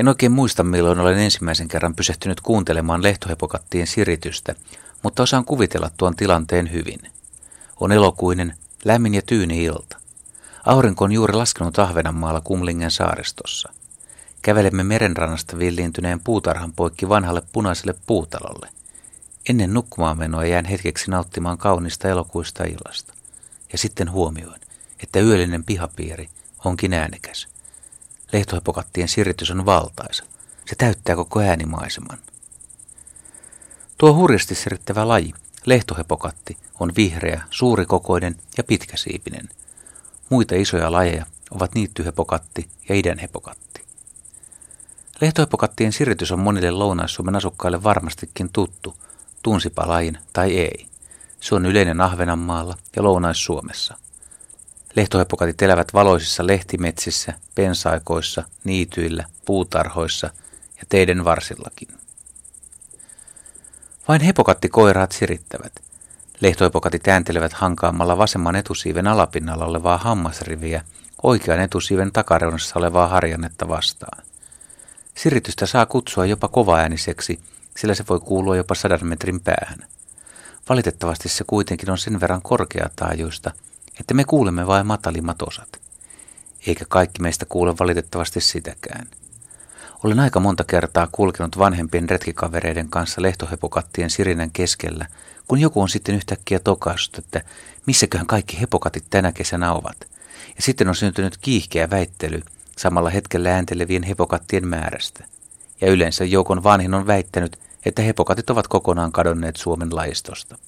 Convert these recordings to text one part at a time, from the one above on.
En oikein muista, milloin olen ensimmäisen kerran pysähtynyt kuuntelemaan lehtohepokattien siritystä, mutta osaan kuvitella tuon tilanteen hyvin. On elokuinen, lämmin ja tyyni ilta. Aurinko on juuri laskenut Ahvenanmaalla Kumlingen saaristossa. Kävelemme merenrannasta villiintyneen puutarhan poikki vanhalle punaiselle puutalolle. Ennen nukkumaan menoa jään hetkeksi nauttimaan kaunista elokuista illasta. Ja sitten huomioin, että yöllinen pihapiiri onkin äänekäs. Lehtohepokattien siritys on valtaisa. Se täyttää koko äänimaiseman. Tuo hurjasti sirittävä laji, lehtohepokatti, on vihreä, suurikokoinen ja pitkäsiipinen. Muita isoja lajeja ovat niittyhepokatti ja idänhepokatti. Lehtohepokattien siritys on monille Lounais-Suomen asukkaille varmastikin tuttu, tunsipa lajin tai ei. Se on yleinen Ahvenanmaalla ja Lounais-Suomessa – Lehtohepokatit elävät valoisissa lehtimetsissä, pensaikoissa, niityillä, puutarhoissa ja teiden varsillakin. Vain hepokattikoiraat sirittävät. Lehtohepokatit ääntelevät hankaamalla vasemman etusiiven alapinnalla olevaa hammasriviä oikean etusiiven takareunassa olevaa harjannetta vastaan. Siritystä saa kutsua jopa kovaääniseksi, sillä se voi kuulua jopa sadan metrin päähän. Valitettavasti se kuitenkin on sen verran korkeataajuista – että me kuulemme vain matalimmat osat. Eikä kaikki meistä kuule valitettavasti sitäkään. Olen aika monta kertaa kulkenut vanhempien retkikavereiden kanssa lehtohepokattien sirinän keskellä, kun joku on sitten yhtäkkiä tokaissut, että missäköhän kaikki hepokatit tänä kesänä ovat. Ja sitten on syntynyt kiihkeä väittely samalla hetkellä ääntelevien hepokattien määrästä. Ja yleensä joukon vanhin on väittänyt, että hepokatit ovat kokonaan kadonneet Suomen laistosta.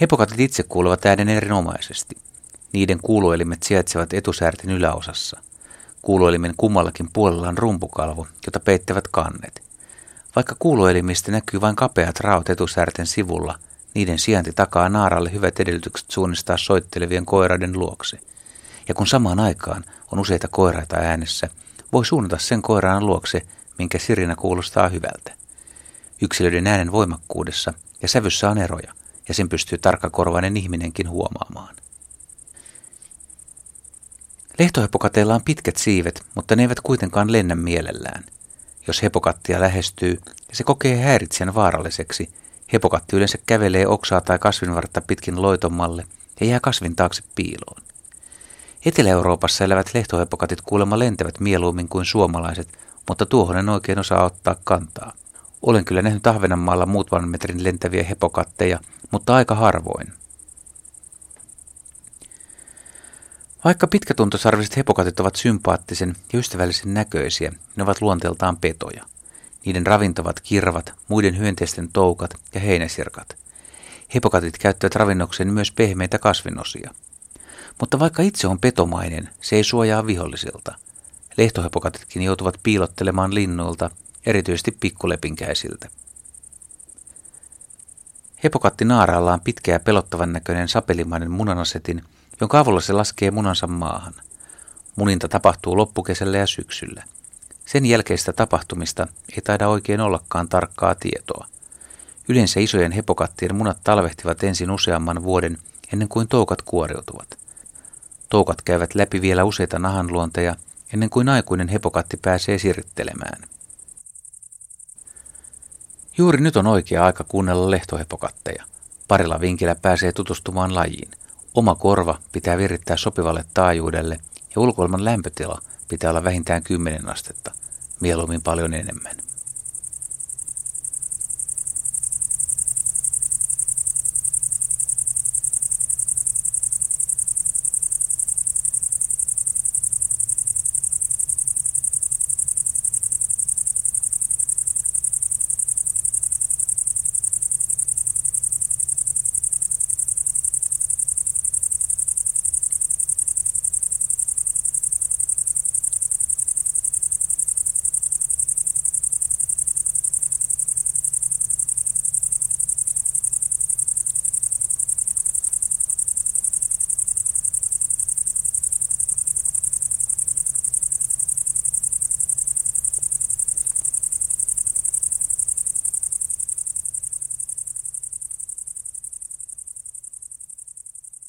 Hepokatit itse kuuluvat äänen erinomaisesti. Niiden kuuluelimet sijaitsevat etusäärten yläosassa. Kuuluelimen kummallakin puolella on rumpukalvo, jota peittävät kannet. Vaikka kuuluelimistä näkyy vain kapeat raot etusäärten sivulla, niiden sijainti takaa naaralle hyvät edellytykset suunnistaa soittelevien koiraiden luokse. Ja kun samaan aikaan on useita koiraita äänessä, voi suunnata sen koiraan luokse, minkä sirinä kuulostaa hyvältä. Yksilöiden äänen voimakkuudessa ja sävyssä on eroja – ja sen pystyy tarkkakorvainen ihminenkin huomaamaan. Lehtohepokateilla on pitkät siivet, mutta ne eivät kuitenkaan lennä mielellään. Jos hepokattia lähestyy ja se kokee häiritsijän vaaralliseksi, hepokatti yleensä kävelee oksaa tai kasvinvartta pitkin loitomalle ja jää kasvin taakse piiloon. Etelä-Euroopassa elävät lehtohepokatit kuulemma lentävät mieluummin kuin suomalaiset, mutta tuohon en oikein osaa ottaa kantaa. Olen kyllä nähnyt Ahvenanmaalla muutaman metrin lentäviä hepokatteja, mutta aika harvoin. Vaikka pitkätuntosarviset hepokatit ovat sympaattisen ja ystävällisen näköisiä, ne ovat luonteeltaan petoja. Niiden ravintovat kirvat, muiden hyönteisten toukat ja heinäsirkat. Hepokatit käyttävät ravinnokseen myös pehmeitä kasvinosia. Mutta vaikka itse on petomainen, se ei suojaa vihollisilta. Lehtohepokatitkin joutuvat piilottelemaan linnuilta, erityisesti pikkulepinkäisiltä. Hepokatti naaraalla on pitkä ja pelottavan näköinen sapelimainen munanasetin, jonka avulla se laskee munansa maahan. Muninta tapahtuu loppukesällä ja syksyllä. Sen jälkeistä tapahtumista ei taida oikein ollakaan tarkkaa tietoa. Yleensä isojen hepokattien munat talvehtivat ensin useamman vuoden ennen kuin toukat kuoriutuvat. Toukat käyvät läpi vielä useita nahanluonteja ennen kuin aikuinen hepokatti pääsee sirittelemään. Juuri nyt on oikea aika kuunnella lehtohepokatteja. Parilla vinkillä pääsee tutustumaan lajiin. Oma korva pitää virittää sopivalle taajuudelle ja ulkoilman lämpötila pitää olla vähintään 10 astetta, mieluummin paljon enemmän.